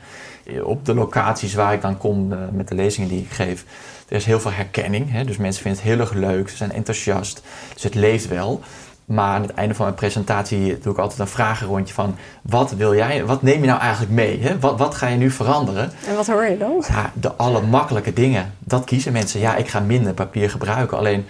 S2: Op de locaties waar ik dan kom met de lezingen die ik geef, er is heel veel herkenning. Hè? Dus mensen vinden het heel erg leuk, ze zijn enthousiast. Dus het leeft wel. Maar aan het einde van mijn presentatie doe ik altijd een vragenrondje van... wat wil jij, wat neem je nou eigenlijk mee? Hè? Wat, wat ga je nu veranderen?
S1: En wat hoor je dan?
S2: Ja, de alle makkelijke dingen. Dat kiezen mensen. Ja, ik ga minder papier gebruiken. Alleen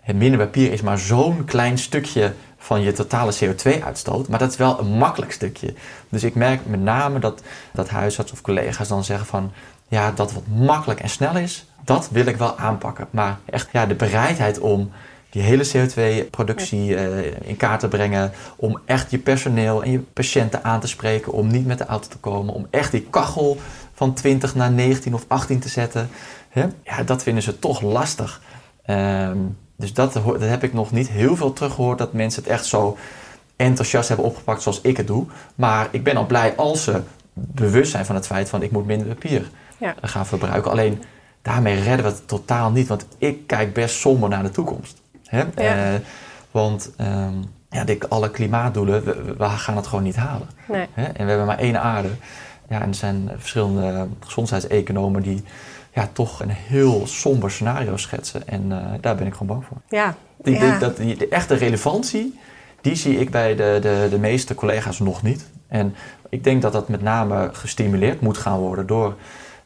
S2: het minder papier is maar zo'n klein stukje van je totale CO2-uitstoot. Maar dat is wel een makkelijk stukje. Dus ik merk met name dat, dat huisarts of collega's dan zeggen van... ja, dat wat makkelijk en snel is, dat wil ik wel aanpakken. Maar echt ja, de bereidheid om die hele CO2-productie uh, eh, in kaart te brengen. Om echt je personeel en je patiënten aan te spreken. Om niet met de auto te komen. Om echt die kachel van 20 naar 19 of 18 te zetten. Hè? Ja, dat vinden ze toch lastig. Um, dus dat, dat heb ik nog niet heel veel teruggehoord. Dat mensen het echt zo enthousiast hebben opgepakt zoals ik het doe. Maar ik ben al blij als ze bewust zijn van het feit van ik moet minder papier ja. gaan verbruiken. Alleen daarmee redden we het totaal niet. Want ik kijk best somber naar de toekomst. Hè? Eh, want um, ja, alle klimaatdoelen, we, we, gaan het gewoon niet halen. Nee. Hè? En we hebben maar één aarde. Ja, en er zijn verschillende gezondheidseconomen die ja, toch een heel somber scenario schetsen. En uh, daar ben ik gewoon bang voor.
S1: Ja.
S2: Die, ja. dat, die, de echte relevantie, die zie ik bij de, de, de meeste collega's nog niet. En ik denk dat dat met name gestimuleerd moet gaan worden door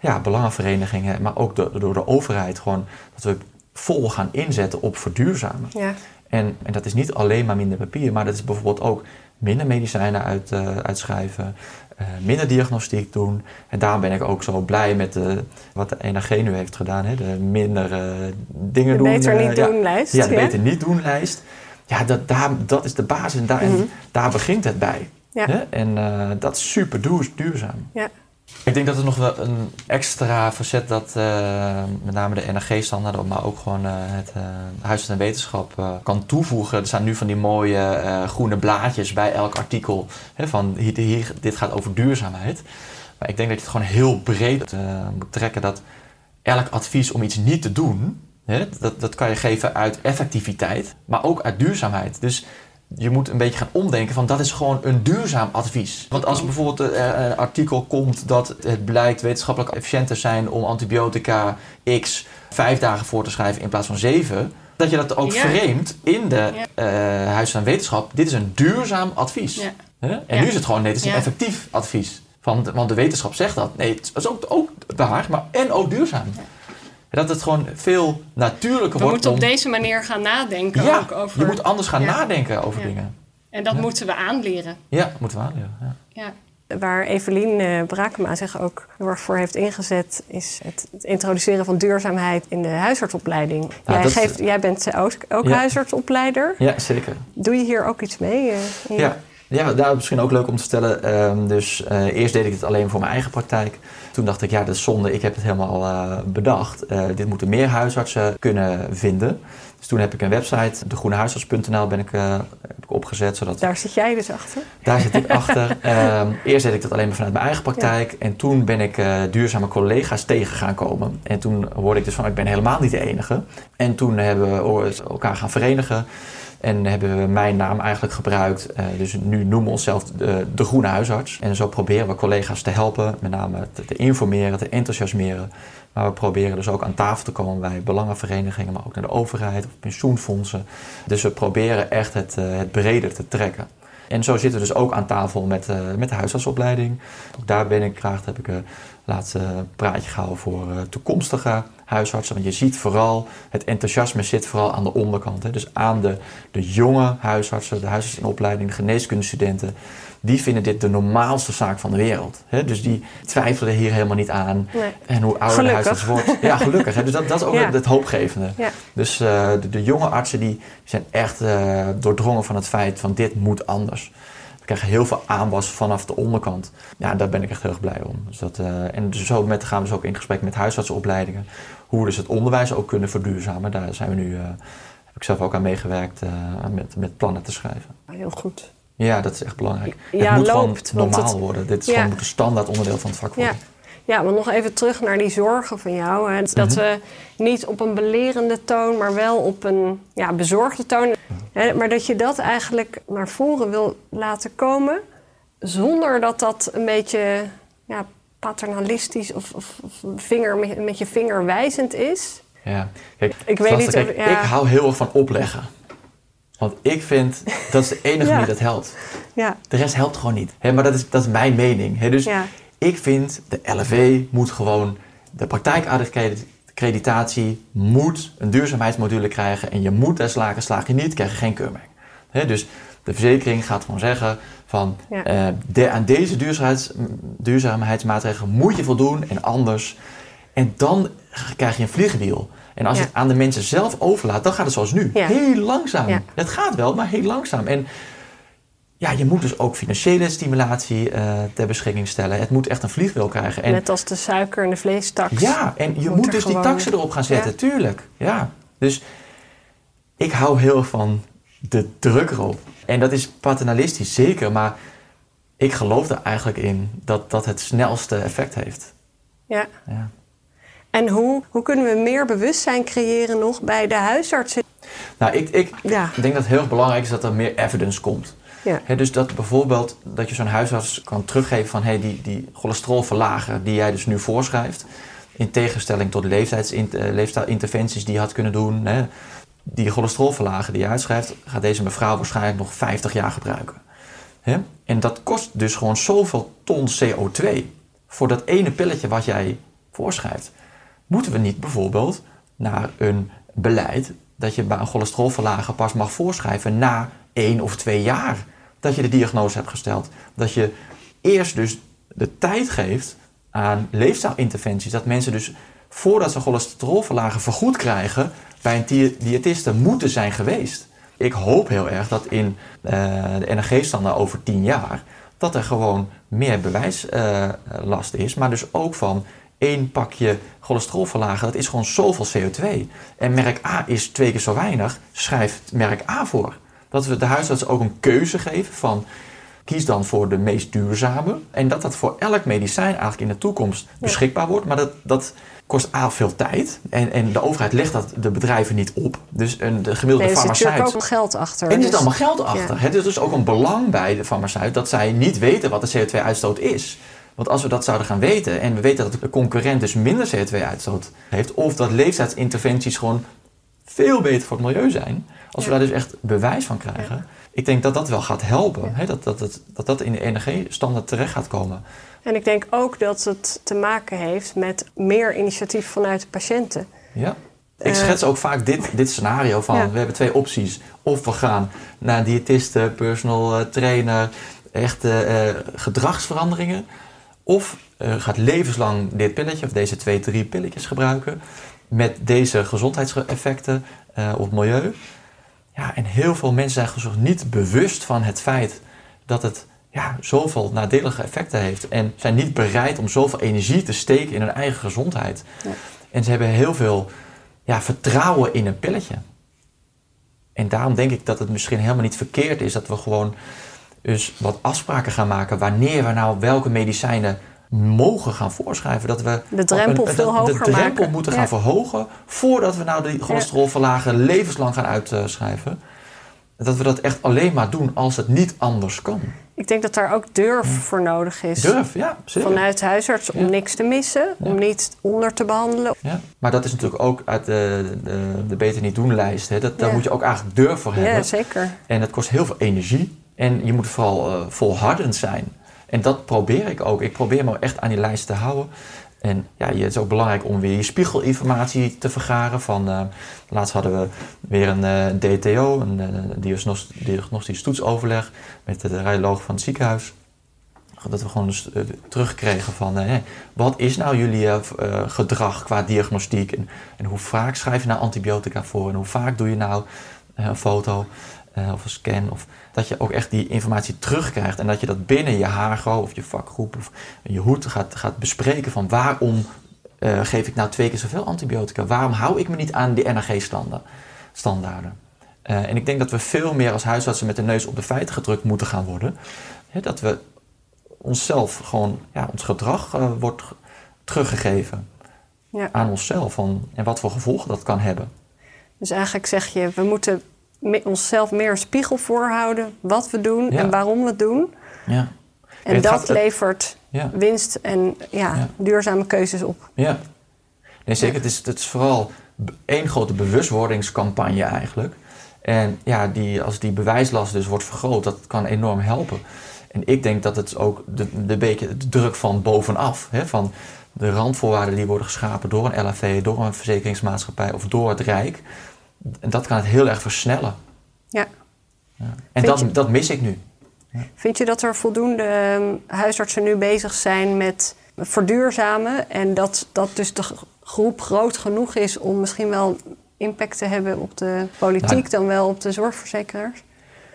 S2: ja, belangenverenigingen, maar ook door de overheid. Gewoon dat we vol gaan inzetten op verduurzamen. Ja. En, en dat is niet alleen maar minder papier, maar dat is bijvoorbeeld ook minder medicijnen uit, uh, uitschrijven, uh, minder diagnostiek doen. En daarom ben ik ook zo blij met de, wat de NRG nu heeft gedaan. Hè? De minder uh, dingen de
S1: doen. beter niet doen lijst.
S2: Ja, de beter niet doen lijst. Ja, dat, daar, dat is de basis en daar, en mhm. daar begint het bij. Ja. Hè? En dat is super duurzaam. Ja. Ik denk dat er nog wel een extra facet dat uh, met name de NRG-standaarden, maar ook gewoon uh, het uh, Huis en Wetenschap kan toevoegen. Er staan nu van die mooie groene blaadjes bij elk artikel. Hè, van hier, hier, dit gaat over duurzaamheid. Maar ik denk dat je het gewoon heel breed moet trekken. Dat elk advies om iets niet te doen, hè, dat, dat kan je geven uit effectiviteit, maar ook uit duurzaamheid. Dus je moet een beetje gaan omdenken van dat is gewoon een duurzaam advies. Want als bijvoorbeeld eh, een artikel komt dat het blijkt wetenschappelijk efficiënt te zijn om antibiotica X vijf dagen voor te schrijven in plaats van zeven, dat je dat ook ja. in de ja. uh, Huis van Wetenschap. Dit is een duurzaam advies. Ja. En nu is het gewoon, nee, het is een effectief advies. Van, want de wetenschap zegt dat. Nee, het is ook, ook waar, maar en ook duurzaam. Dat het gewoon veel natuurlijker wordt.
S1: We moeten op deze manier gaan nadenken.
S2: Ja,
S1: ook over,
S2: je moet anders gaan nadenken over dingen.
S1: En dat moeten we aanleren.
S2: Ja, moeten we aanleren.
S1: Ja. Waar Evelien uh, Brakema zich ook heel erg voor heeft ingezet, is het, het introduceren van duurzaamheid in de huisartsopleiding. jij, geeft, jij bent ook, ook huisartsopleider.
S2: Ja, zeker.
S1: Doe je hier ook iets mee?
S2: Uh, ja. Ja, daar is misschien ook leuk om te vertellen. Ehm, dus uh, eerst deed ik het alleen voor mijn eigen praktijk. Toen dacht ik, ja, dat is zonde. Ik heb het helemaal uh, bedacht. Uh, dit moeten meer huisartsen kunnen vinden. Dus toen heb ik een website, degroenehuisarts.nl, ben ik, heb ik opgezet. Zodat
S1: daar zit jij dus achter?
S2: Daar zit ik achter. Um, eerst deed ik dat alleen maar vanuit mijn eigen praktijk. Ja. En toen ben ik duurzame collega's tegen gaan komen. En toen hoorde ik dus van, ik ben helemaal niet de enige. En toen hebben we elkaar gaan verenigen. En hebben we mijn naam eigenlijk gebruikt. Uh, dus nu noemen we onszelf de, groene huisarts. En zo proberen we collega's te helpen, met name te, informeren, te enthousiasmeren. Maar we proberen dus ook aan tafel te komen bij belangenverenigingen, maar ook naar de overheid of pensioenfondsen. Dus we proberen echt het, uh, het breder te trekken. En zo zitten we dus ook aan tafel met, uh, met de huisartsopleiding. Ook daar ben ik graag, heb ik een laatste praatje gehouden voor toekomstige huisartsen. Want je ziet vooral, het enthousiasme zit vooral aan de onderkant. Hè. Dus aan de, de jonge huisartsen, de huisartsen in opleiding, de geneeskundestudenten. Die vinden dit de normaalste zaak van de wereld. Hè. Dus die twijfelen hier helemaal niet aan. Nee. En hoe ouder gelukkig. de huisarts wordt. Ja, gelukkig. Hè. Dus dat, dat is ook ja. het, hoopgevende. Ja. Dus uh, de, de, jonge artsen die zijn echt uh, doordrongen van het feit van dit moet anders. We krijgen heel veel aanwas vanaf de onderkant. Ja, daar ben ik echt heel erg blij om. Dus dat, uh, en dus zo met, gaan we dus ook in gesprek met huisartsenopleidingen hoe we dus het onderwijs ook kunnen verduurzamen. Daar zijn we nu, uh, heb ik zelf ook aan meegewerkt, uh, met, met plannen te schrijven.
S1: Heel goed.
S2: Ja, dat is echt belangrijk. Ja, het moet loopt, gewoon normaal het, worden. Dit is ja. gewoon een standaard onderdeel van het vak worden.
S1: Ja. Ja, maar nog even terug naar die zorgen van jou. Hè. Dat mm -hmm. we niet op een belerende toon, maar wel op een ja, bezorgde toon. Hè, maar dat je dat eigenlijk naar voren wil laten komen, zonder dat dat een beetje ja, paternalistisch of, of, of vinger, met, met, je vinger wijzend is.
S2: Ja, kijk, ik weet niet. Kijk, ja. Ik hou heel erg van opleggen. Want ik vind dat is de enige ja. die dat helpt. Ja. De rest helpt gewoon niet. He, maar dat is, dat is mijn mening. He, dus ja. ik vind de LV moet gewoon de praktijkaccreditatie moet een duurzaamheidsmodule krijgen. En je moet daar slagen, slaag je niet, krijg je geen keurmerk. He, dus de verzekering gaat gewoon zeggen van ja. uh, de, aan deze duurzaamheids, duurzaamheidsmaatregelen moet je voldoen en anders. En dan krijg je een vliegwiel. En als ja. je het aan de mensen zelf overlaat, dan gaat het zoals nu. Ja. Heel langzaam. Het gaat wel, maar heel langzaam. En ja, je moet dus ook financiële stimulatie uh, ter beschikking stellen. Het moet echt een vliegwiel krijgen.
S1: En, Net als de suiker en de vleestaks.
S2: Ja, en je moet, moet dus gewoon... die taxen erop gaan zetten, tuurlijk. Ja. Dus ik hou heel erg van de druk erop. En dat is paternalistisch, zeker. Maar ik geloof er eigenlijk in dat dat het snelste effect heeft.
S1: Ja. ja. En hoe, hoe kunnen we meer bewustzijn creëren nog bij de huisartsen?
S2: Nou, ik, ik ja. denk dat het heel erg belangrijk is dat er meer evidence komt. Ja. He, dus dat bijvoorbeeld dat je zo'n huisarts kan teruggeven van hey, die, die cholesterolverlager die jij dus nu voorschrijft, in tegenstelling tot leefstijlinterventies die je had kunnen doen, hè, die cholesterolverlager die je uitschrijft, gaat deze mevrouw waarschijnlijk nog 50 jaar gebruiken. He? En dat kost dus gewoon zoveel ton CO2 voor dat ene pilletje wat jij voorschrijft. Moeten we niet bijvoorbeeld naar een beleid dat je bij een cholesterolverlager pas mag voorschrijven na één of twee jaar dat je de diagnose hebt gesteld. Dat je eerst dus de tijd geeft aan leefstijlinterventies, dat mensen dus voordat ze cholesterolverlager vergoed krijgen, bij een diëtiste moeten zijn geweest. Ik hoop heel erg dat in uh, de NRG-standaard over tien jaar... dat er gewoon meer bewijslast uh, is, maar dus ook van één pakje cholesterolverlager, dat is gewoon zoveel CO2. En merk A is twee keer zo weinig, schrijft merk A voor. Dat we de huisarts ook een keuze geven van kies dan voor de meest duurzame. En dat dat voor elk medicijn eigenlijk in de toekomst beschikbaar wordt. Maar dat, dat kost A veel tijd. En, en de overheid legt dat de bedrijven niet op. Dus een, de gemiddelde nee, farmaceut...
S1: Er zit ook geld achter.
S2: En er zit dus- allemaal geld achter. Ja. Het is dus ook een belang bij de farmaceut dat zij niet weten wat de CO2-uitstoot is. Want als we dat zouden gaan weten en we weten dat de concurrent dus minder CO2-uitstoot heeft, of dat leeftijdsinterventies gewoon veel beter voor het milieu zijn, als ja. we daar dus echt bewijs van krijgen, ja. Ik denk dat dat wel gaat helpen. Hè? Dat, dat, dat, dat dat in de energiestandaard terecht gaat komen.
S1: En ik denk ook dat het te maken heeft met meer initiatief vanuit de patiënten.
S2: Ja. Ik uh, schets ook vaak dit, dit scenario van ja. we hebben twee opties. Of we gaan naar een diëtiste, personal uh, trainer, echte uh, gedragsveranderingen. Of gaat levenslang dit pilletje of deze twee, drie pilletjes gebruiken. Met deze gezondheidseffecten op het milieu. Ja, en heel veel mensen zijn zich niet bewust van het feit dat het ja, zoveel nadelige effecten heeft. En zijn niet bereid om zoveel energie te steken in hun eigen gezondheid. Ja. En ze hebben heel veel ja, vertrouwen in een pilletje. En daarom denk ik dat het misschien helemaal niet verkeerd is dat we gewoon dus wat afspraken gaan maken wanneer we nou welke medicijnen mogen gaan voorschrijven. Dat we
S1: de drempel veel hoger
S2: De drempel moeten gaan verhogen voordat we nou de cholesterolverlagen levenslang gaan uitschrijven. Dat we dat echt alleen maar doen als het niet anders kan.
S1: Ik denk dat daar ook durf voor nodig is.
S2: Durf, ja. Zeker.
S1: Vanuit huisarts om niks te missen, om niet onder te behandelen.
S2: Ja. Maar dat is natuurlijk ook uit de, de, de beter niet doen lijst. Hè. Dat, Daar moet je ook eigenlijk durf voor hebben.
S1: Ja, zeker.
S2: En dat kost heel veel energie. En je moet vooral uh, volhardend zijn. En dat probeer ik ook. Ik probeer me echt aan die lijst te houden. En ja, het is ook belangrijk om weer je spiegelinformatie te vergaren. Van, uh, laatst hadden we weer een eh, DTO, een uh, diagnostisch toetsoverleg met de radioloog van het ziekenhuis. Dat we gewoon dus, terugkregen van wat is nou jullie gedrag qua diagnostiek en, hoe vaak schrijf je nou antibiotica voor en hoe vaak doe je nou een foto of een scan. Of, dat je ook echt die informatie terugkrijgt. En dat je dat binnen je HAGO of je vakgroep of je hoed gaat, gaat bespreken van waarom uh, geef ik nou twee keer zoveel antibiotica? Waarom hou ik me niet aan die NRG-standaarden? Uh, eh, en ik denk dat we veel meer als huisartsen met de neus op de feiten gedrukt moeten gaan worden. dat we onszelf gewoon, ja, ons gedrag uh, wordt teruggegeven ja. aan onszelf. Van, en wat voor gevolgen dat kan hebben.
S1: Dus eigenlijk zeg je, we moeten onszelf meer een spiegel voorhouden wat we doen en waarom we het doen. Ja. En dat levert winst en ja, duurzame keuzes op.
S2: Ja, nee, zeker. Het, is, het is vooral één grote bewustwordingscampagne eigenlijk. En ja, die, als die bewijslast dus wordt vergroot, dat kan enorm helpen. En ik denk dat het ook de, de, beetje de druk van bovenaf, hè, van de randvoorwaarden die worden geschapen door een LAV, door een verzekeringsmaatschappij of door het Rijk, en dat kan het heel erg versnellen.
S1: Ja.
S2: ja. En dat, dat mis ik nu.
S1: Ja. Vind je dat er voldoende ehm, huisartsen nu bezig zijn met verduurzamen en dat, dat dus de groep groot genoeg is om misschien wel impact te hebben op de politiek nou, dan wel op de zorgverzekeraars?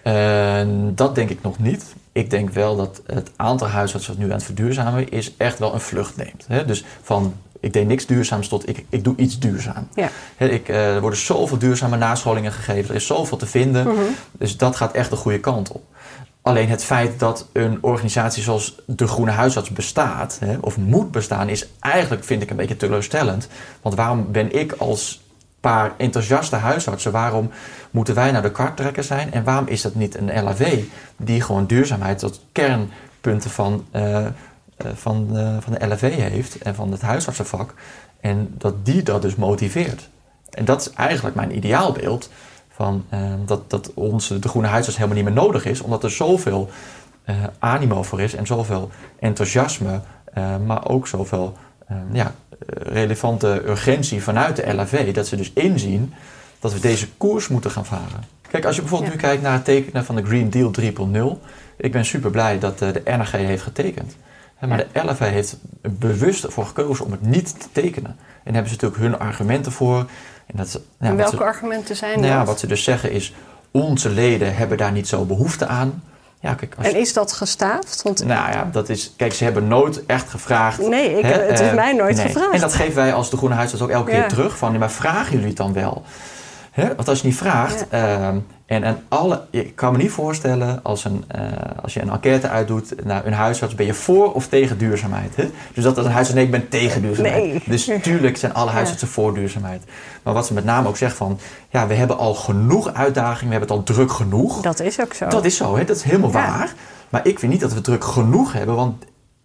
S2: Uh, dat denk ik nog niet. Ik denk wel dat het aantal huisartsen dat nu aan het verduurzamen is, echt wel een vlucht neemt. Hè? Dus van ik deed niks duurzaams tot ik, ik doe iets duurzaam. Ja. ik, uh, er worden zoveel duurzame nascholingen gegeven, er is zoveel te vinden. Mhm. Dus dat gaat echt de goede kant op. Alleen het feit dat een organisatie zoals de Groene Huisarts bestaat, hè, of moet bestaan, is eigenlijk, vind ik, een beetje teleurstellend. Want waarom ben ik als paar enthousiaste huisartsen, waarom moeten wij naar de karttrekker zijn? En waarom is dat niet een LAV die gewoon duurzaamheid tot kernpunten van uh, eh, van, uh, van de LFV heeft en van het huisartsenvak. En dat die dat dus motiveert. En dat is eigenlijk mijn ideaalbeeld. Van, uh, dat, dat onze, de groene huisarts helemaal niet meer nodig is. Omdat er zoveel animo voor is en zoveel enthousiasme. maar ook zoveel ja, relevante urgentie vanuit de LAV. Dat ze dus inzien dat we deze koers moeten gaan varen. Kijk, als je bijvoorbeeld nu kijkt naar het tekenen van de Green Deal 3.0. Ik ben super blij dat de NRG heeft getekend. Maar de LFA heeft bewust ervoor gekozen om het niet te tekenen. En daar hebben ze natuurlijk hun argumenten voor.
S1: En, dat, en welke argumenten zijn
S2: nou Ja, wat ze dus zeggen is, onze leden hebben daar niet zo behoefte aan.
S1: Ja, kijk, als en is dat gestaafd?
S2: Want... Nou ja, dat is. Kijk, ze hebben nooit echt gevraagd.
S1: Nee, ik, het is uh, mij nooit gevraagd.
S2: En dat geven wij als de Groene Huisarts ook elke keer terug. Van, maar vragen jullie het dan wel? Hè? Want als je niet vraagt, ehm, en, en alle, ik kan me niet voorstellen als, een, uh, als je een enquête uitdoet naar een huisarts, ben je voor of tegen duurzaamheid? Hè? Dus dat als een huisarts, nee, ik ben tegen duurzaamheid. Nee. Dus tuurlijk zijn alle huisartsen voor duurzaamheid. Maar wat ze met name ook zegt van, ja, we hebben al genoeg uitdagingen, we hebben het al druk genoeg.
S1: Dat is ook zo.
S2: Dat is zo, hè? dat is helemaal waar. Maar ik vind niet dat we druk genoeg hebben, want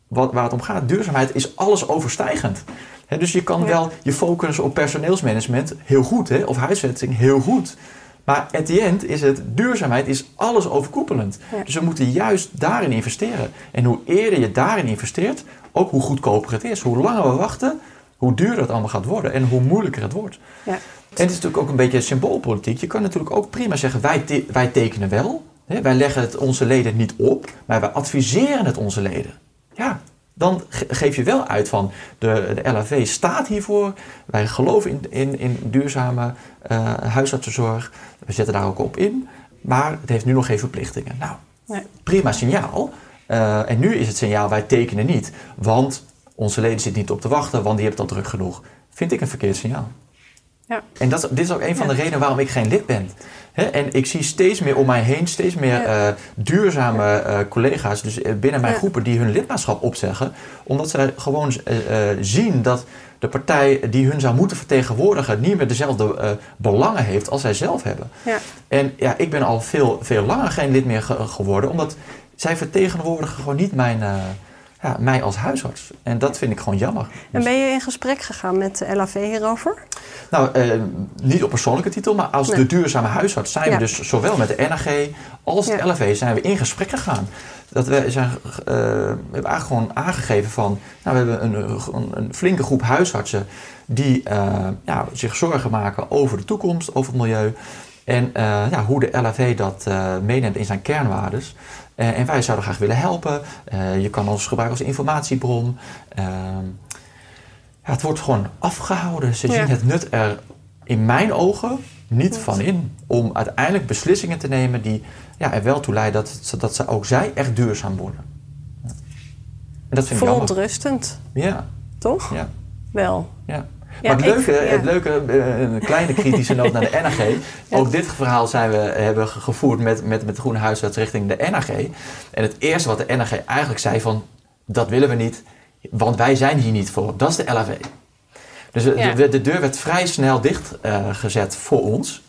S2: wat, waar het om gaat, duurzaamheid is alles overstijgend dus je kan wel je focussen op personeelsmanagement heel goed, hè, of huisvesting heel goed. Maar at the end is het duurzaamheid is alles overkoepelend. Dus we moeten juist daarin investeren. En hoe eerder je daarin investeert, ook hoe goedkoper het is. Hoe langer we wachten, hoe duurder het allemaal gaat worden en hoe moeilijker het wordt. Ja. En het is natuurlijk ook een beetje symboolpolitiek. Je kan natuurlijk ook prima zeggen, wij, wij tekenen wel. Hè, wij leggen het onze leden niet op, maar wij adviseren het onze leden. Ja, dan geef je wel uit van de, de LAV staat hiervoor. Wij geloven in, in, in duurzame uh, huisartsenzorg. We zetten daar ook op in. Maar het heeft nu nog geen verplichtingen. Nou, Nee. Prima signaal. Uh, en nu is het signaal, wij tekenen niet, want onze leden zitten niet op te wachten, want die hebben het al druk genoeg. Vind ik een verkeerd signaal. Ja. En dat, dit is ook een van de redenen waarom ik geen lid ben. en ik zie steeds meer om mij heen, steeds meer uh, duurzame uh, collega's, dus binnen mijn groepen, die hun lidmaatschap opzeggen. Omdat ze gewoon zien dat de partij die hun zou moeten vertegenwoordigen niet meer dezelfde uh, belangen heeft als zij zelf hebben. Ja. En ja, ik ben al veel, veel langer geen lid meer geworden, omdat zij vertegenwoordigen gewoon niet mijn, uh, ja, mij als huisarts. En dat vind ik gewoon jammer.
S1: En ben je in gesprek gegaan met de LAV hierover?
S2: Nou, uh, niet op persoonlijke titel, maar als de duurzame huisarts zijn we dus zowel met de NAG als de LAV zijn we in gesprek gegaan dat we zijn, uh, we hebben eigenlijk gewoon aangegeven van, nou, we hebben een, een, een flinke groep huisartsen die uh, ja, zich zorgen maken over de toekomst, over het milieu. En uh, ja, hoe de LAV dat meeneemt in zijn kernwaardes. En wij zouden graag willen helpen. je kan ons gebruiken als informatiebron. Ja, het wordt gewoon afgehouden. Ze zien het nut er in mijn ogen niet van in. Om uiteindelijk beslissingen te nemen die ja, er wel toe leiden dat, dat ze ook zij echt duurzaam worden. Ja.
S1: En dat vind ik Verontrustend.
S2: Ja.
S1: Toch?
S2: Ja.
S1: Wel.
S2: Ja. Maar het leuke, het leuke eh, een kleine kritische noot naar de NAG. Ook dit verhaal zijn we, hebben gevoerd met, met, met de Groene Huisarts richting de NAG. En het eerste wat de NAG eigenlijk zei van... dat willen we niet, want wij zijn hier niet voor. Dat is de LAV. Dus de, de, deur werd vrij snel dichtgezet uh, voor ons.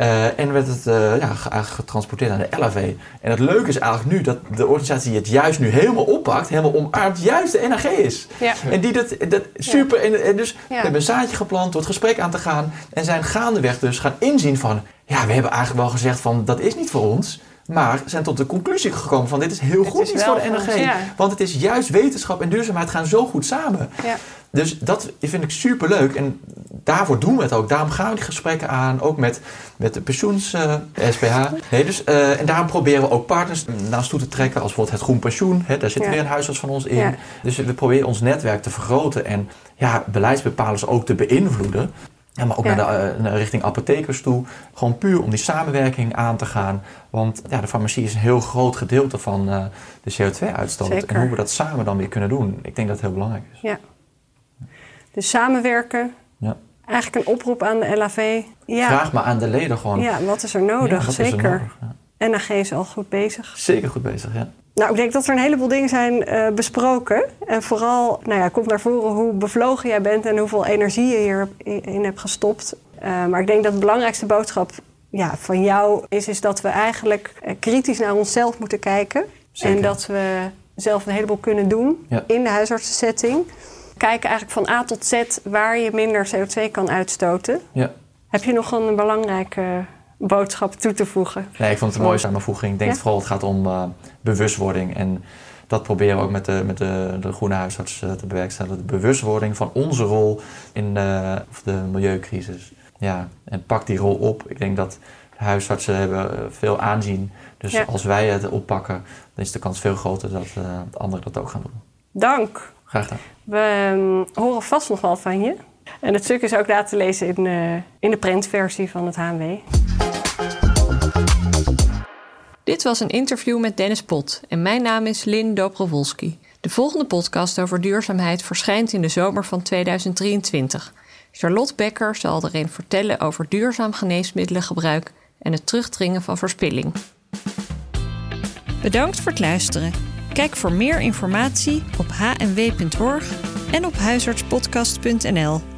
S2: Uh, en werd het uh, ja, getransporteerd naar de LAV. En het leuke is eigenlijk nu dat de organisatie het juist nu helemaal oppakt, helemaal omarmt, juist de NAG is. Ja. En die dat, dat super. En, en, dus we hebben een zaadje geplant door het gesprek aan te gaan. En zijn gaandeweg dus gaan inzien van, ja, we hebben eigenlijk wel gezegd van dat is niet voor ons. Maar zijn tot de conclusie gekomen van dit is heel goed iets voor de NRG. Want het is juist wetenschap en duurzaamheid gaan zo goed samen. Ja. Dus dat vind ik super leuk. En daarvoor doen we het ook. Daarom gaan we die gesprekken aan. Ook met, met de pensioens uh, eh, SPH. Nee, dus, uh, en daarom proberen we ook partners naar ons toe te trekken. Als bijvoorbeeld het Groen Pensioen. Hè, daar zit weer een huisarts van ons in. Dus we proberen ons netwerk te vergroten. En ja, beleidsbepalers ook te beïnvloeden. Ja, maar ook naar de, uh, richting apothekers toe. Gewoon puur om die samenwerking aan te gaan. Want ja, de farmacie is een heel groot gedeelte van uh, de CO2-uitstoot. En hoe we dat samen dan weer kunnen doen, ik denk dat het heel belangrijk is.
S1: Ja. Dus samenwerken. Ja. Eigenlijk een oproep aan de LAV.
S2: Ja. Vraag maar aan de leden gewoon.
S1: Ja, wat is er nodig? Ja, Zeker. Er nodig? NAG is al goed bezig.
S2: Zeker goed bezig, ja.
S1: Nou, ik denk dat er een heleboel dingen zijn uh, besproken. En vooral nou ja, komt naar voren hoe bevlogen jij bent en hoeveel energie je hierin hebt gestopt. Uh, maar ik denk dat de belangrijkste boodschap ja, van jou is, is dat we eigenlijk uh, kritisch naar onszelf moeten kijken. Zeker. En dat we zelf een heleboel kunnen doen ja. in de huisartsensetting. Kijken eigenlijk van A tot Z waar je minder CO2 kan uitstoten. Ja. Heb je nog een belangrijke boodschap toe te voegen.
S2: Nee, ik vond het een mooie samenvoeging. Ik denk ja? vooral het gaat om uh, bewustwording. En dat proberen we ook met de, met de, de groene huisarts uh, te bewerkstelligen. De bewustwording van onze rol in de, milieucrisis. Ja, en pak die rol op. Ik denk dat huisartsen hebben eh, veel aanzien. Dus ja. als wij het oppakken, dan is de kans veel groter dat anderen dat ook gaan doen.
S1: Dank.
S2: Graag gedaan.
S1: We um, horen vast nog wel van je. En het stuk is ook laten lezen in, uh, in de printversie van het HMW. Dit was een interview met Dennis Pot en mijn naam is Lynn Dobrowolski. De volgende podcast over duurzaamheid verschijnt in de zomer van 2023. Charlotte Becker zal erin vertellen over duurzaam geneesmiddelengebruik en het terugdringen van verspilling. Bedankt voor het luisteren. Kijk voor meer informatie op hnw.org en op huisartspodcast.nl.